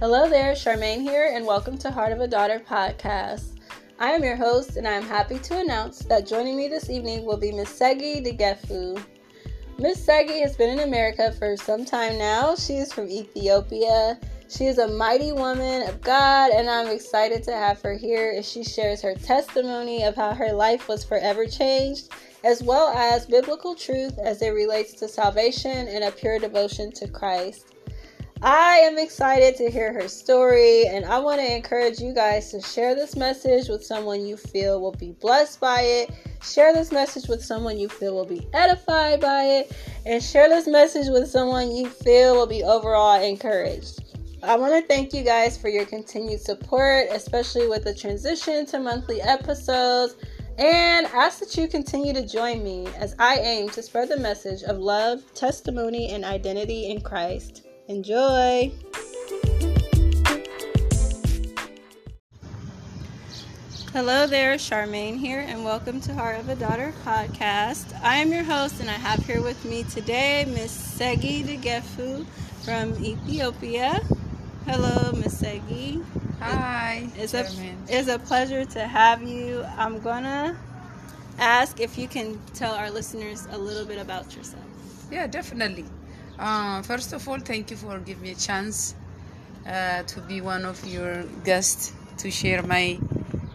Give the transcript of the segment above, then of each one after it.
Hello there, Charmaine here, and welcome to Heart of a Daughter podcast. I am your host, and I am happy to announce that joining me this evening will be Miss Segi Degefu. Miss Segi has been in America for some time now. She is from Ethiopia. She is a mighty woman of God, and I'm excited to have her here as she shares her testimony of how her life was forever changed, as well as biblical truth as it relates to salvation and a pure devotion to Christ. I am excited to hear her story, and I want to encourage you guys to share this message with someone you feel will be blessed by it. Share this message with someone you feel will be edified by it, and share this message with someone you feel will be overall encouraged. I want to thank you guys for your continued support, especially with the transition to monthly episodes, and ask that you continue to join me as I aim to spread the message of love, testimony, and identity in Christ. Enjoy! Hello there, Charmaine here, and welcome to Heart of a Daughter podcast. I am your host, and I have here with me today Miss Segi Degefu from Ethiopia. Hello, Miss Segi. Hi. It's a, it's a pleasure to have you. I'm gonna ask if you can tell our listeners a little bit about yourself. Yeah, definitely. Uh, first of all, thank you for giving me a chance uh, to be one of your guests to share my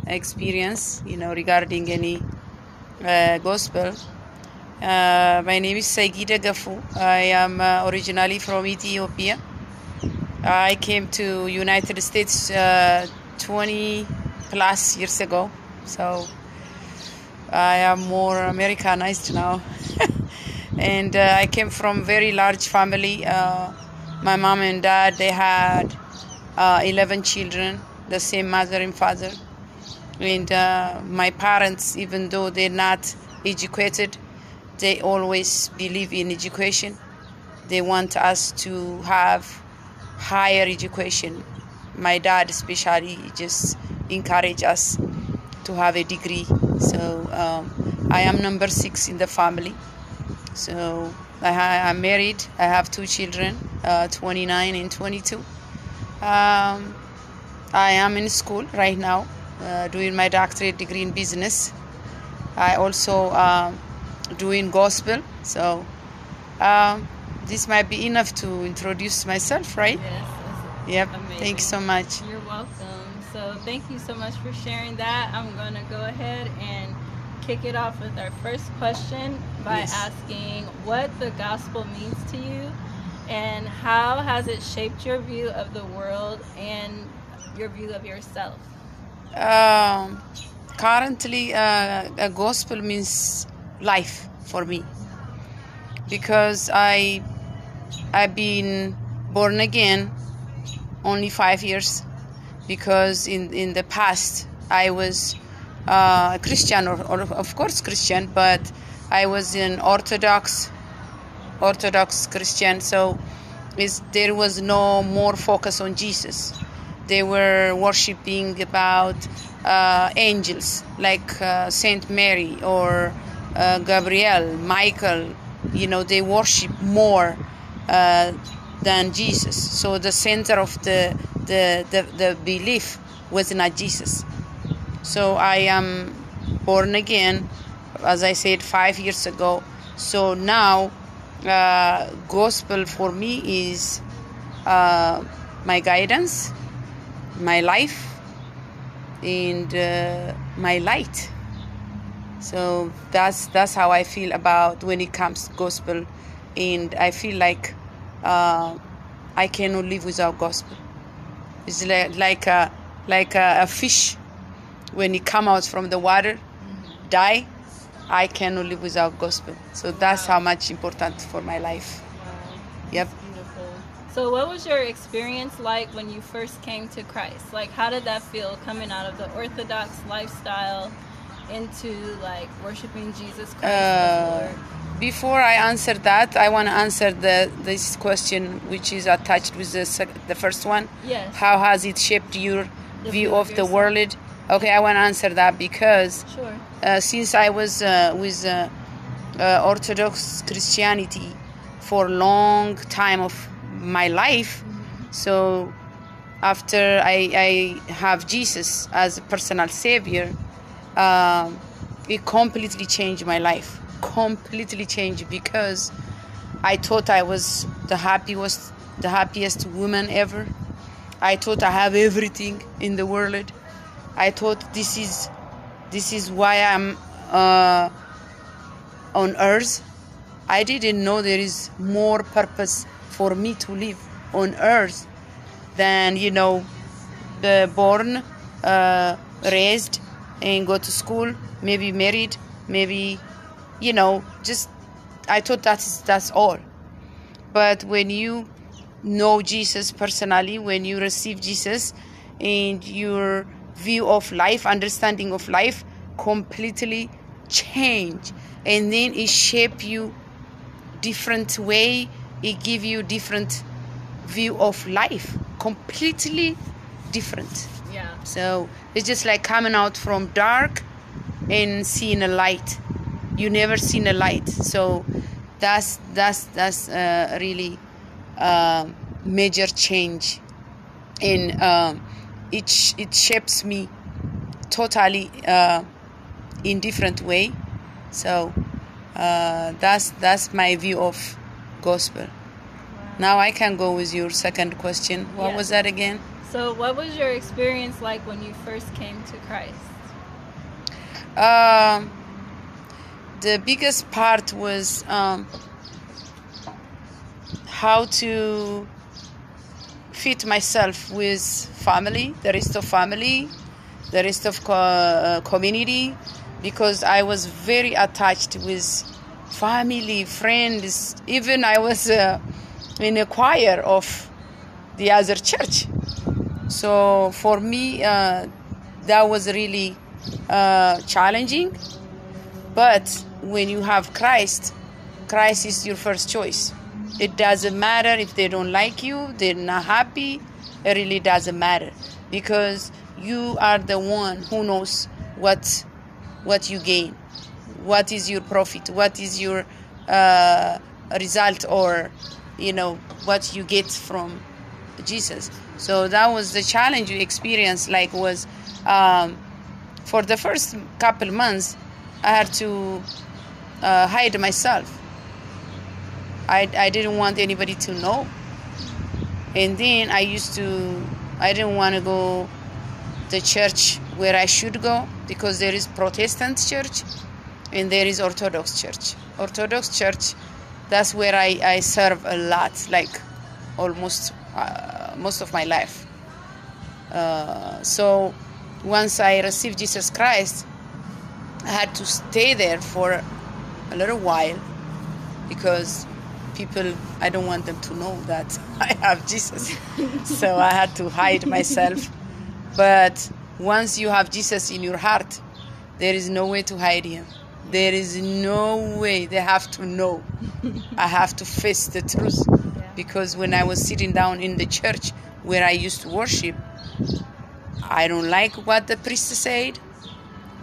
experience, you know, regarding any uh, gospel. Uh, my name is Segi Degefu. I am uh, originally from Ethiopia. I came to United States uh, 20 plus years ago, so I am more Americanized now. and uh, I came from very large family. Uh, my mom and dad they had uh, 11 children, the same mother and father. And uh, my parents, even though they're not educated, they always believe in education. They want us to have higher education. My dad, especially, just encourage us to have a degree. So um, I am number six in the family. So I am married. I have two children, uh, 29 and 22. Um, I am in school right now, uh, doing my doctorate degree in business. I also um, doing gospel. So um, this might be enough to introduce myself, right? Yes. Yep. Amazing. Thank you so much. You're welcome. So thank you so much for sharing that. I'm gonna go ahead and kick it off with our first question by Yes. asking what the gospel means to you and how has it shaped your view of the world and your view of yourself? Um, currently, uh, a gospel means life for me because I I've been born again only five years because in in the past I was uh, Christian or, or of course Christian, but I was in Orthodox Orthodox Christian, so is there was no more focus on Jesus. They were worshiping about uh, angels like uh, Saint Mary or uh, Gabriel, Michael. You know, they worship more uh, than Jesus. So the center of the, the the the belief was not Jesus. So I am born again, as I said five years ago. So now, uh, gospel for me is uh, my guidance, my life, and uh, my light. So that's that's how I feel about when it comes to gospel, and I feel like uh, I cannot live without gospel. It's like like a like a, a fish when it come out from the water, die. I cannot live without gospel. So that's how much important for my life. Yep. Beautiful. So, what was your experience like when you first came to Christ? Like, how did that feel coming out of the Orthodox lifestyle into like worshiping Jesus Christ Uh, before I answer that, I want to answer the this question, which is attached with the the first one. Yes. How has it shaped your The view of of the yourself. world? Okay, I want to answer that because Sure. uh, since I was uh, with uh, uh, Orthodox Christianity for a long time of my life, so after I, I have Jesus as a personal savior, um, it completely changed my life. Completely changed because I thought I was the happiest, the happiest woman ever. I thought I have everything in the world. I thought this is, this is why I'm uh, on earth. I didn't know there is more purpose for me to live on earth than you know, the born, uh, raised, and go to school, maybe married, maybe, you know, just I thought that's that's all. But when you know Jesus personally, when you receive Jesus, and your view of life, understanding of life, completely change, and then it shape you different way. It give you different view of life, completely different. Yeah. So it's just like coming out from dark and seeing a light. You never seen a light, so that's that's that's uh, really uh, major change. In um, it sh- it shapes me totally uh, in different way. So uh, that's that's my view of gospel. Now I can go with your second question. What Yes. was that again? So, what was your experience like when you first came to Christ? Um, the biggest part was um, how to fit myself with family, the rest of family, the rest of co- uh, community, because I was very attached with family, friends. Even I was uh, in a choir of the other church. So for me, uh, that was really uh, challenging. But when you have Christ, Christ is your first choice. It doesn't matter if they don't like you, they're not happy. It really doesn't matter because you are the one who knows what what you gain, what is your profit, what is your uh, result, or you know what you get from Jesus. So that was the challenge you experienced. Like was um, for the first couple months, I had to uh, hide myself. I, I didn't want anybody to know. And then I used to, I didn't want to go the church where I should go because there is Protestant church and there is Orthodox church. Orthodox church, that's where I, I serve a lot, like almost uh, most of my life. Uh, so once I received Jesus Christ, I had to stay there for a little while because people, I don't want them to know that I have Jesus. so I had to hide myself. But once you have Jesus in your heart, there is no way to hide him. There is no way they have to know. I have to face the truth. Because when I was sitting down in the church where I used to worship, I don't like what the priest said.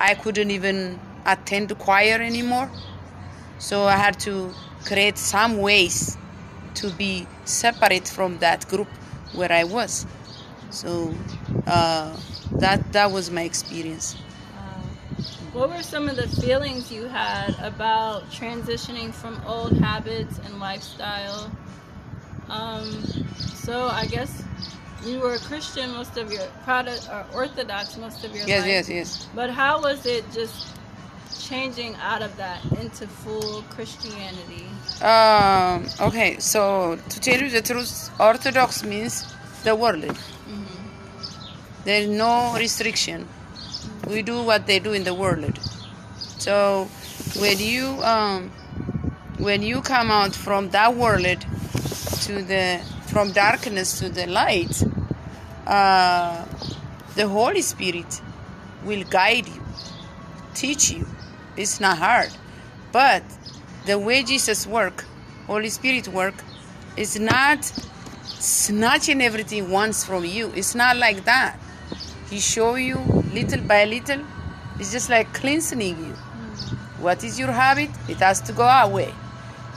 I couldn't even attend the choir anymore. So I had to create some ways to be separate from that group where I was. So uh, that that was my experience. What were some of the feelings you had about transitioning from old habits and lifestyle? Um, so I guess you were a Christian most of your product or Orthodox most of your Yes, life. yes, yes. But how was it just changing out of that into full Christianity? Um, okay, so to tell you the truth, Orthodox means the world. There is no restriction. We do what they do in the world. So when you um, when you come out from that world to the from darkness to the light, uh, the Holy Spirit will guide you, teach you. It's not hard, but the way Jesus work, Holy Spirit work, is not snatching everything once from you. It's not like that. He show you little by little. It's just like cleansing you. What is your habit? It has to go away.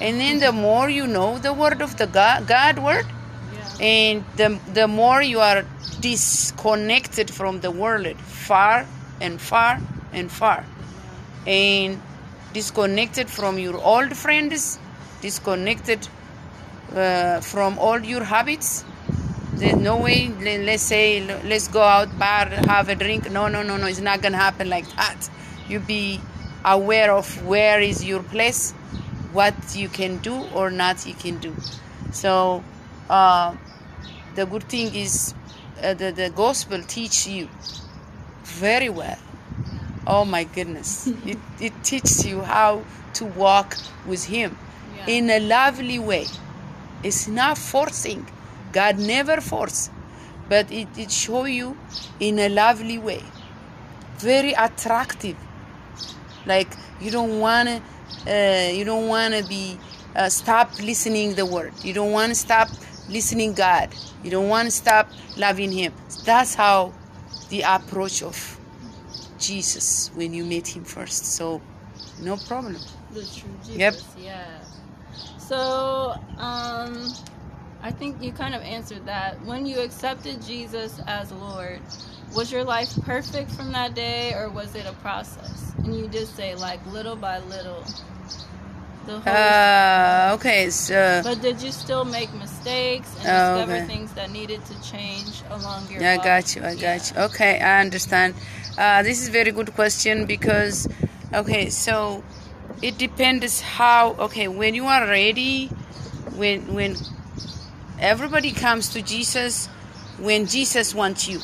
And then the more you know the word of the God, God word, Yeah. and the, the more you are disconnected from the world, far and far and far, and disconnected from your old friends, disconnected uh, from all your habits. There's no way. Let's say, let's go out bar, have a drink. No, no, no, no. It's not gonna happen like that. You be aware of where is your place, what you can do or not you can do. So, uh, the good thing is uh, the the gospel teach you very well. Oh my goodness, it it teaches you how to walk with Him Yeah. in a lovely way. It's not forcing. God never force, but it, it show you in a lovely way. Very attractive. Like you don't wanna uh, you don't wanna be uh, stop listening the word. You don't wanna stop listening God. You don't wanna stop loving Him. That's how the approach of Jesus when you met Him first. So no problem. The true Jesus. Yep. Yeah. So, um, I think you kind of answered that. When you accepted Jesus as Lord, was your life perfect from that day, or was it a process? And you did say like little by little. The Holy Uh, okay, so But did you still make mistakes and Oh, discover okay. things that needed to change along your I walk? got you. I got you. Okay, I understand. Uh, this is very good question because, okay, so it depends how. Okay, when you are ready, when when everybody comes to Jesus, when Jesus wants you,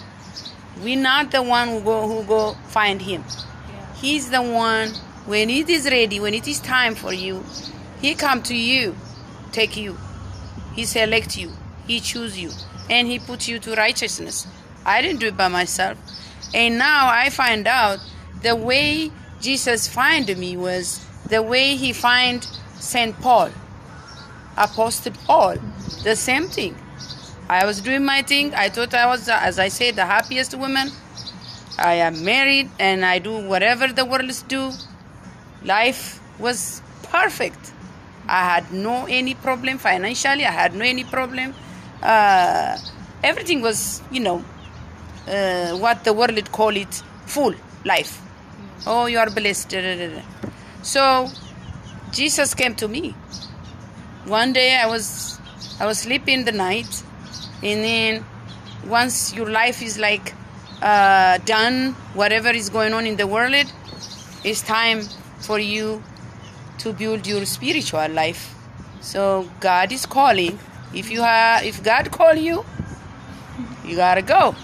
we're not the one who go who go find him. Yeah. He's the one when it is ready, when it is time for you, he come to you, take you. He select you, he choose you, and he put you to righteousness. I didn't do it by myself. And now I find out the way Jesus find me was the way he find Saint Paul, Apostle Paul. The same thing. I was doing my thing. I thought I was, as I said, the happiest woman. I am married and I do whatever the world do. Life was perfect. I had no any problem financially. I had no any problem. Uh, everything was, you know, uh, what the world call it, full life. Oh, you are blessed. So Jesus came to me. One day I was I was sleeping the night, and then once your life is like uh, done, whatever is going on in the world, it's time for you to build your spiritual life. So God is calling. If you have, if God call you, you gotta go.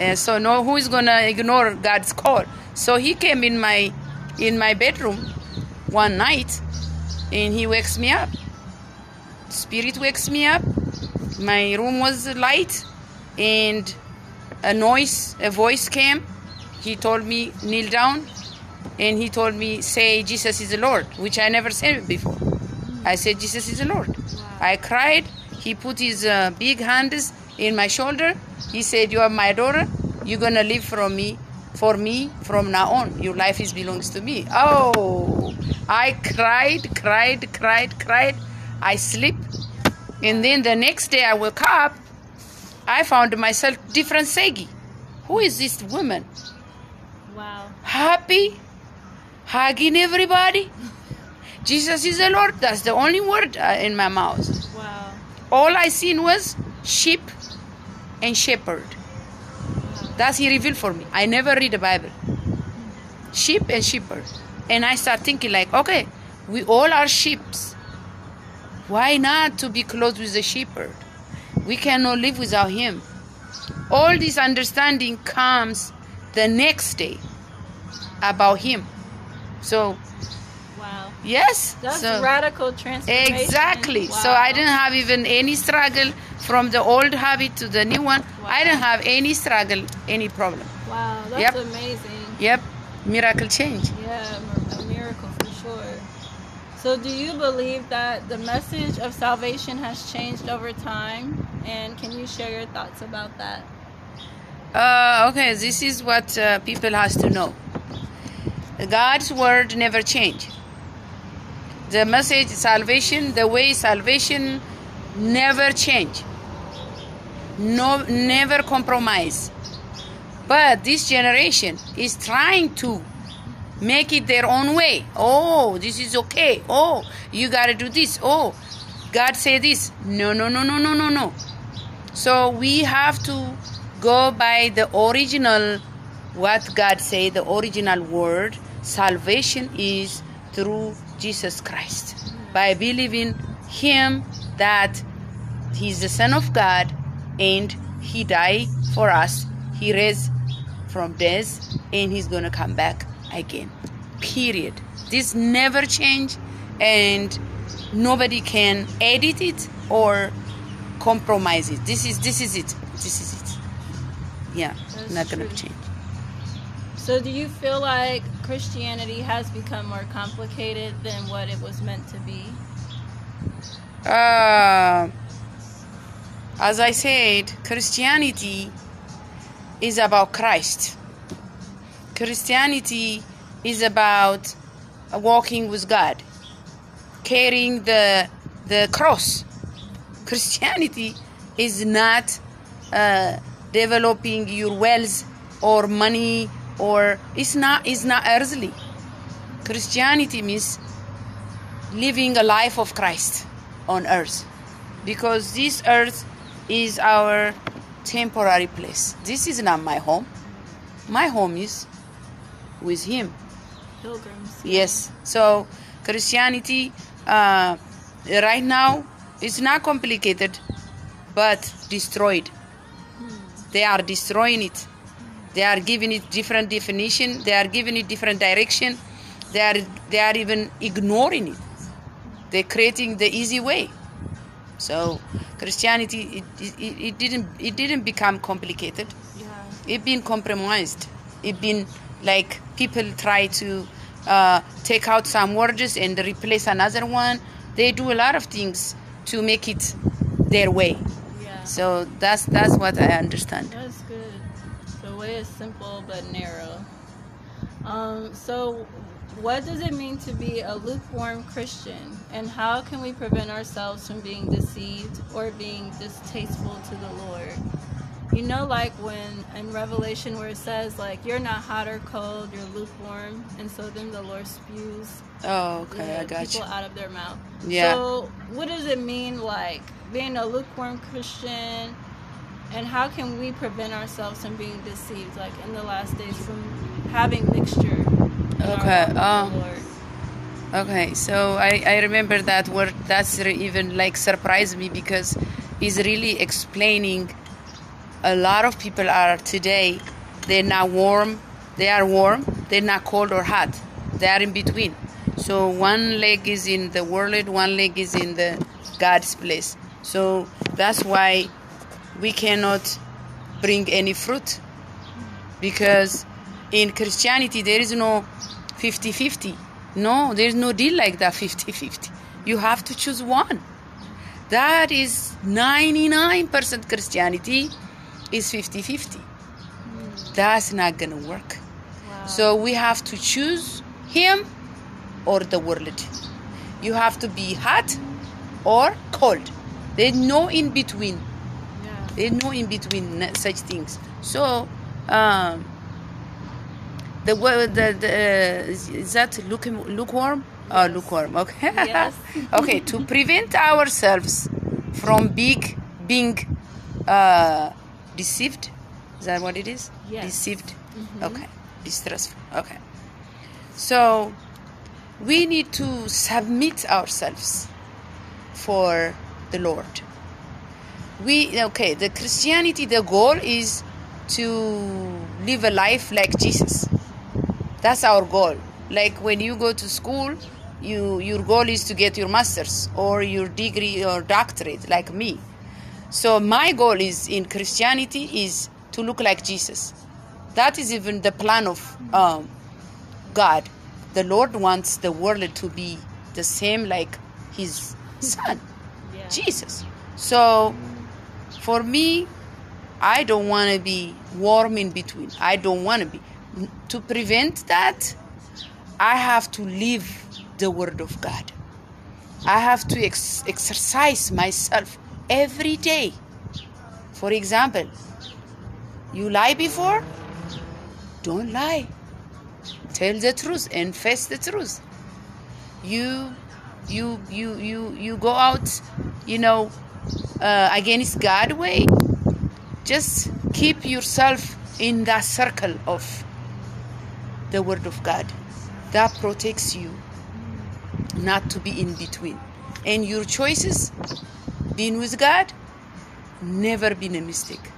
And so no, who is gonna ignore God's call? So he came in my in my bedroom one night, and he wakes me up. Spirit wakes me up. My room was light, and a noise, a voice came. He told me kneel down, and he told me say Jesus is the Lord, which I never said before. I said Jesus is the Lord. I cried. He put his uh, big hands in my shoulder. He said, "You are my daughter. You're gonna live from me, for me from now on. Your life is belongs to me." Oh, I cried, cried, cried, cried. I sleep, and then the next day I woke up. I found myself different Segi. Who is this woman? Wow. Happy, hugging everybody. Jesus is the Lord. That's the only word uh, in my mouth. Wow. All I seen was sheep and shepherd. That's he revealed for me. I never read the Bible. Sheep and shepherd. And I start thinking like, okay, we all are sheep. Why not to be close with the shepherd? We cannot live without him. All this understanding comes the next day about him. So. Yes, That's so- radical transformation. Exactly. So I didn't have even any struggle from the old habit to the new one. I didn't have any struggle, any problem. Wow, that's Yep. amazing. Yep, miracle change. Yeah, a miracle for sure. So, do you believe that the message of salvation has changed over time? And can you share your thoughts about that? Uh, okay, this is what uh, people has to know. God's word never change. The message salvation, the way salvation never change. no never compromise. But this generation is trying to make it their own way. Oh, this is okay. Oh, you got to do this. Oh, God say this. No, no, no, no, no, no, no. So we have to go by the original what God say, the original word. Salvation is through Jesus Christ. By believing him that he's the son of God and he died for us. He raised from death and he's going to come back again. Period. This never change and nobody can edit it or compromise it. This is this is it. This is it. Yeah, That's not gonna change. So, do you feel like Christianity has become more complicated than what it was meant to be? Uh, as I said, Christianity is about Christ. Christianity is about walking with God, carrying the the cross. Christianity is not uh, developing your wealth or money or it's not it's not earthly. Christianity means living a life of Christ on earth because this earth is our temporary place. This is not my home. My home is with Him. Pilgrims. Yes. So Christianity uh, right now is not complicated, but destroyed. They are destroying it. They are giving it different definition. They are giving it different direction. They are they are even ignoring it. They're creating the easy way. So Christianity it, it, it didn't it didn't become complicated Yeah. it been compromised it been like people try to uh, take out some words and replace another one they do a lot of things to make it their way Yeah. so that's that's what i understand That's good. Way is simple but narrow. Um, so, what does it mean to be a lukewarm Christian, and how can we prevent ourselves from being deceived or being distasteful to the Lord? You know, like when in Revelation, where it says, like, you're not hot or cold, you're lukewarm, and so then the Lord spews oh okay i got you people out of their mouth. Yeah. So, what does it mean, like being a lukewarm Christian, and how can we prevent ourselves from being deceived, like in the last days, from having mixture? Okay, um. Okay, so I, I remember that word that's even like surprised me because he's really explaining a lot of people are today they're not warm they are warm they're not cold or hot they are in between so one leg is in the world one leg is in the god's place so that's why we cannot bring any fruit because in christianity there is no 50-50 no there's no deal like that 50-50 you have to choose one. That is 99% christianity is 50-50 that's not gonna work. Wow. so we have to choose him or the world. You have to be hot or cold. There's no in between. There's no in between such things. So, um, the word the, the uh, is that luke, lukewarm? Oh, lukewarm. Okay. Yes. okay. To prevent ourselves from big being uh, deceived, is that what it is? Yes. Deceived. Mhm. Okay. Distressful. Okay. So, we need to submit ourselves for the Lord we okay the christianity the goal is to live a life like jesus. That's our goal. Like when you go to school you your goal is to get your masters or your degree or doctorate like me. So my goal is in christianity is to look like jesus. That is even the plan of um, god. The lord wants the world to be the same like his son Yeah. Jesus. So for me, I don't want to be warm in between. I don't want to be. To prevent that, I have to live the Word of God. I have to ex- exercise myself every day For example, you lie before? Don't lie. Tell the truth and face the truth. You you you you you go out, you know, uh, against God way. Just keep yourself in that circle of the word of God. That protects you not to be in between. And your choices being with God never been a mistake.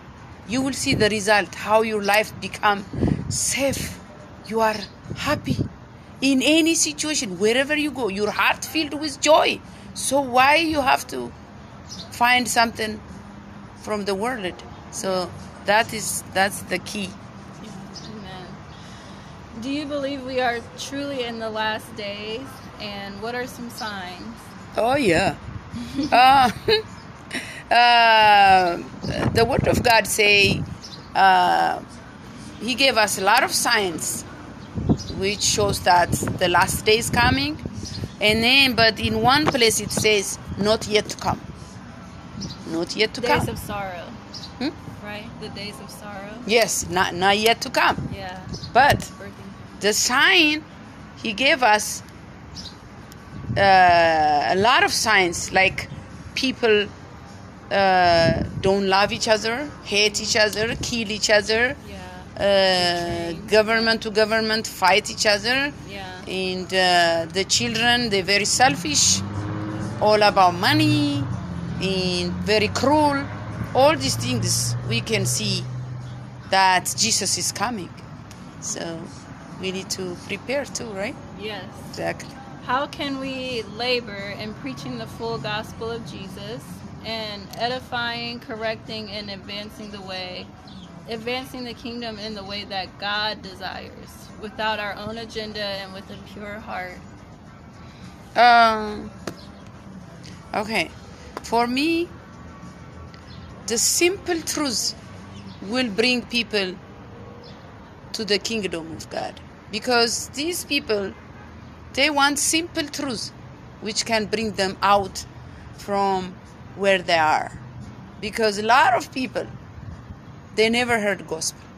You will see the result how your life become safe. You are happy in any situation wherever you go. Your heart filled with joy. So why you have to find something from the world? So that is that's the key. Amen. Do you believe we are truly in the last days? And what are some signs? Oh yeah. uh, uh, the word of God say uh, he gave us a lot of signs which shows that the last day is coming and then but in one place it says not yet to come not yet to days come of sorrow. Hmm? Right? The days of sorrow. yes not not yet to come Yeah. but the sign he gave us uh, a lot of signs like people uh, don't love each other hate each other kill each other Yeah. uh, government to government fight each other Yeah. and uh, the children they're very selfish all about money and very cruel. All these things we can see that jesus is coming. So we need to prepare too right? Yes. exactly. How can we labor in preaching the full gospel of Jesus and edifying, correcting, and advancing the way, advancing the kingdom in the way that God desires, without our own agenda and with a pure heart? um okay for me the simple truth will bring people to the kingdom of god. Because these people they want simple truth which can bring them out from where they are. Because a lot of people they never heard gospel.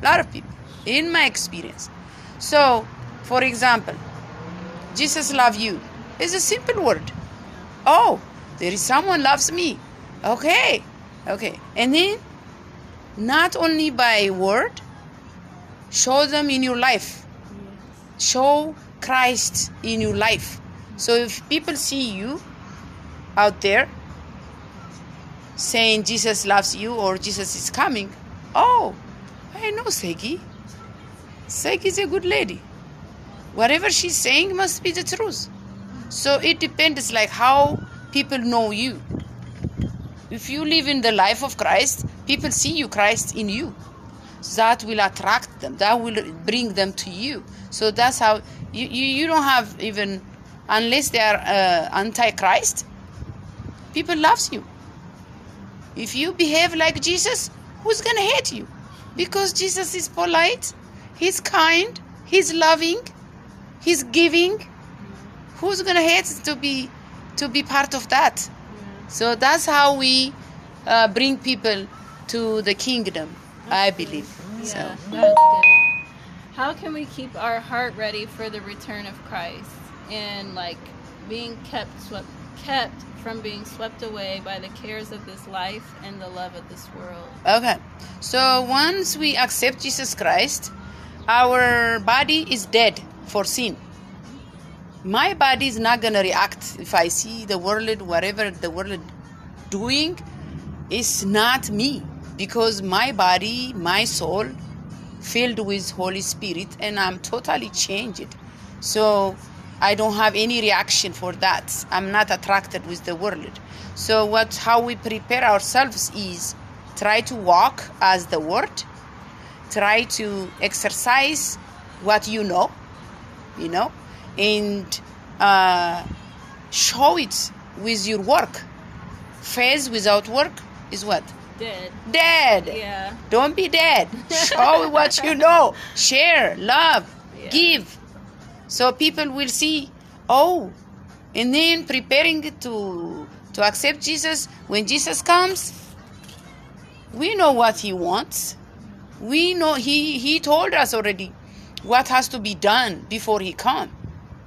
A lot of people in my experience. So for example jesus love you is a simple word. Oh there is someone loves me okay okay and then not only by word show them in your life show Christ in your life. So if people see you out there saying Jesus loves you or Jesus is coming, oh, I know Segi. Segi is a good lady. Whatever she's saying must be the truth. So it depends like how people know you. If you live in the life of Christ, people see you Christ in you. That will attract them. That will bring them to you. So that's how you, you, you don't have even unless they are uh, anti-christ people loves you. If you behave like jesus who's gonna hate you? Because jesus is polite he's kind he's loving he's giving. Who's gonna hate to be to be part of that so that's how we uh, bring people to the kingdom I believe. Yeah, So that's good. How can we keep our heart ready for the return of Christ and like being kept swept, kept from being swept away by the cares of this life and the love of this world? okay. So once we accept Jesus Christ, our body is dead for sin. My body is not gonna react if I see the world, whatever the world doing, is not me because my body, my soul, filled with Holy Spirit, and I'm totally changed. So I don't have any reaction for that. I'm not attracted with the world. So what how we prepare ourselves is try to walk as the word, try to exercise what you know, you know, and uh, show it with your work. Faith without work is what? Dead. Dead. Yeah. Don't be dead. Show what you know. Share, love, Yeah. give. So people will see, oh, and then preparing to to accept Jesus when Jesus comes, We know what He wants. We know He He told us already what has to be done before He come.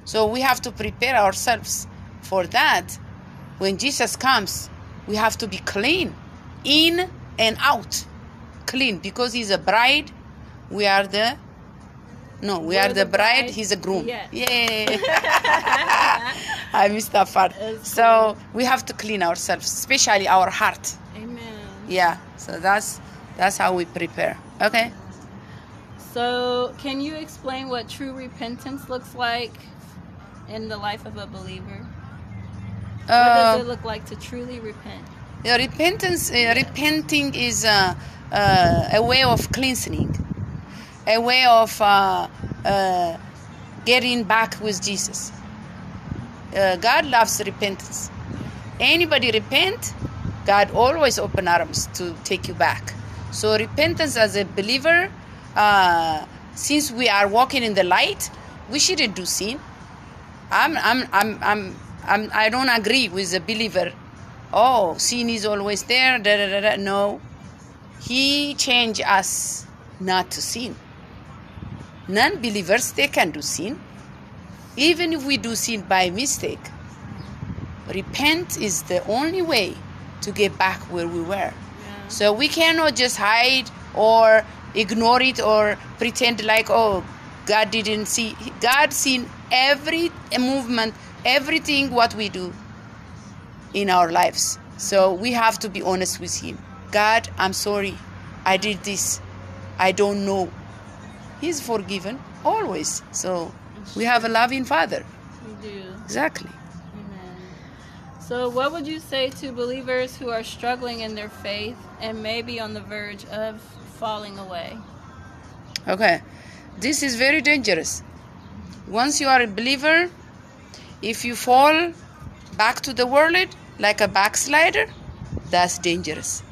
So we have to prepare ourselves for that. When Jesus comes, we have to be clean, in and out, clean because He's a bride. We are the no, we We're are the, the bride, bride. He's a groom. Yeah. Yay! I missed that part. That's So we have to clean ourselves, especially our heart. Amen. Yeah. So that's that's how we prepare. Okay. So, can you explain what true repentance looks like in the life of a believer? What does Uh, it look like to truly repent? yeah, repentance, uh, repenting is uh, uh, a way of cleansing, a way of uh, uh, getting back with Jesus. Uh, God loves repentance. Anybody repent, God always open arms to take you back. So repentance as a believer, uh, since we are walking in the light, we shouldn't do sin. I'm, I'm, I'm, I'm, I'm, I don't agree with the believer. Oh, sin is always there. Da, da, da, da. No, He changed us not to sin. Non-believers they can do sin, even if we do sin by mistake. Repent is the only way to get back where we were. Yeah. So we cannot just hide or ignore it or pretend like, oh, God didn't see. God seen every movement, everything what we do in our lives. So we have to be honest with Him. God, I'm sorry. I did this. I don't know. He's forgiven always. So we have a loving Father. We do. Exactly. Amen. So, what would you say to believers who are struggling in their faith and maybe on the verge of falling away? Okay. This is very dangerous. Once you are a believer, if you fall back to the world like a backslider, that's dangerous.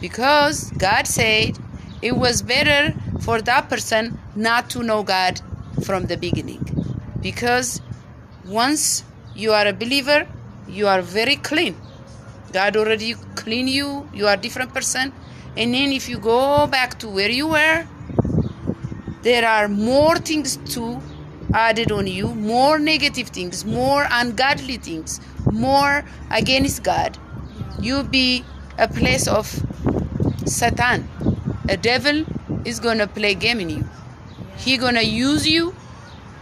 Because God said it was better for that person not to know God from the beginning. Because once you are a believer, you are very clean. God already clean you, you are a different person. And then if you go back to where you were, there are more things to added on you more negative things more ungodly things more against god you be a place of satan. A devil is gonna play game in you. He gonna use you.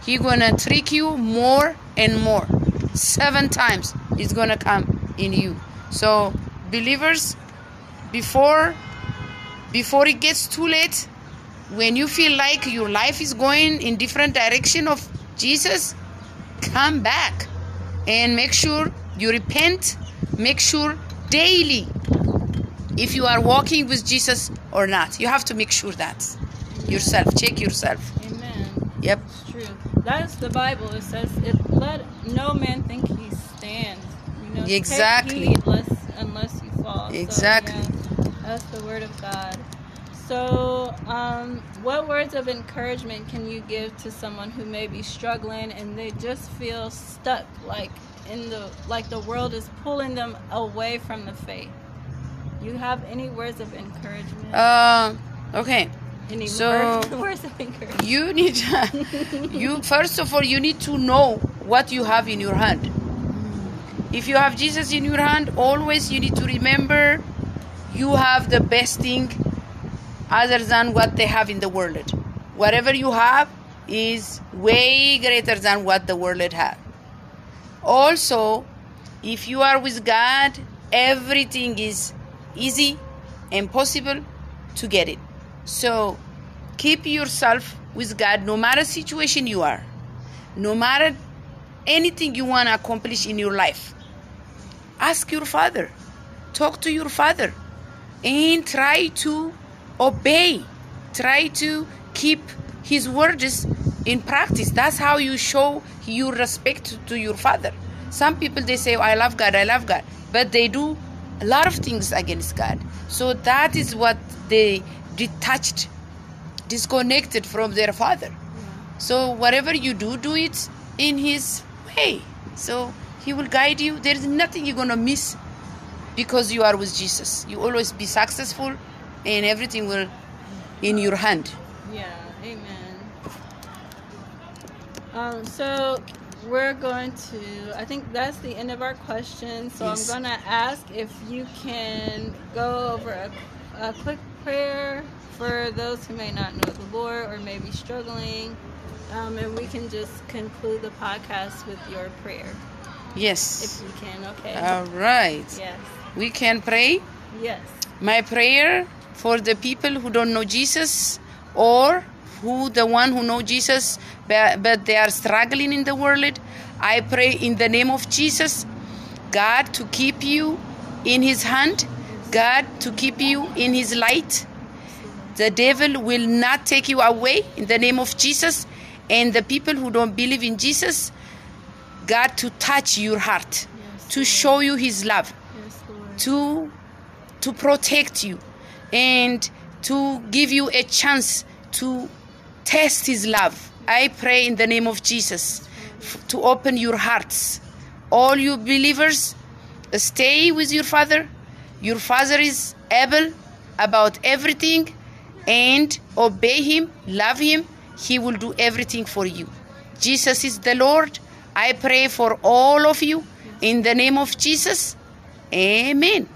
He gonna trick you more and more. Seven times it's gonna come in you. So believers before before it gets too late when you feel like your life is going in different direction of jesus come back and make sure you repent make sure daily if you are walking with jesus or not you have to make sure that yourself check yourself Amen. yep It's true. That's the Bible. It says, it, "Let no man think he stands." You know, Exactly. lest, unless you fall. So, Exactly. yeah, that's the word of God. So, um, what words of encouragement can you give to someone who may be struggling and they just feel stuck, like in the like the world is pulling them away from the faith? You have any words of encouragement? uh, okay any so- words, words of encouragement? you need you first of all you need to know what you have in your hand if you have jesus in your hand always you need to remember you have the best thing other than what they have in the world. Whatever you have is way greater than what the world have also if you are with god everything is easy and possible to get it. So keep yourself with God no matter situation you are, no matter anything you want to accomplish in your life. Ask your father, talk to your father, and try to obey. Try to keep his words in practice. That's how you show your respect to your father. Some people they say, I love God, I love God, but they do a lot of things against God. So that is what they detached, disconnected from their father. So whatever you do, do it in his way. So he will guide you. There is nothing you're gonna miss because you are with Jesus. You always be successful and everything will in your hand. Yeah, amen. Um, so we're going to, I think that's the end of our questions. So Yes. I'm going to ask if you can go over a, a quick prayer for those who may not know the Lord or may be struggling. Um, and we can just conclude the podcast with your prayer, Yes. if you can, okay? All right. yes. We can pray. Yes. My prayer for the people who don't know Jesus or who the one who know Jesus but, but they are struggling in the world. I pray in the name of Jesus, God to keep you in his hand, God to keep you in his light. The devil will not take you away in the name of Jesus. And the people who don't believe in Jesus, God to touch your heart, Yes, to show you his love Yes, to to protect you and to give you a chance to test his love. I pray in the name of jesus to open your hearts. All you believers uh, stay with your father. Your father is able about everything and obey him love him. He will do everything for you. Jesus is the lord. I pray for all of you in the name of jesus. Amen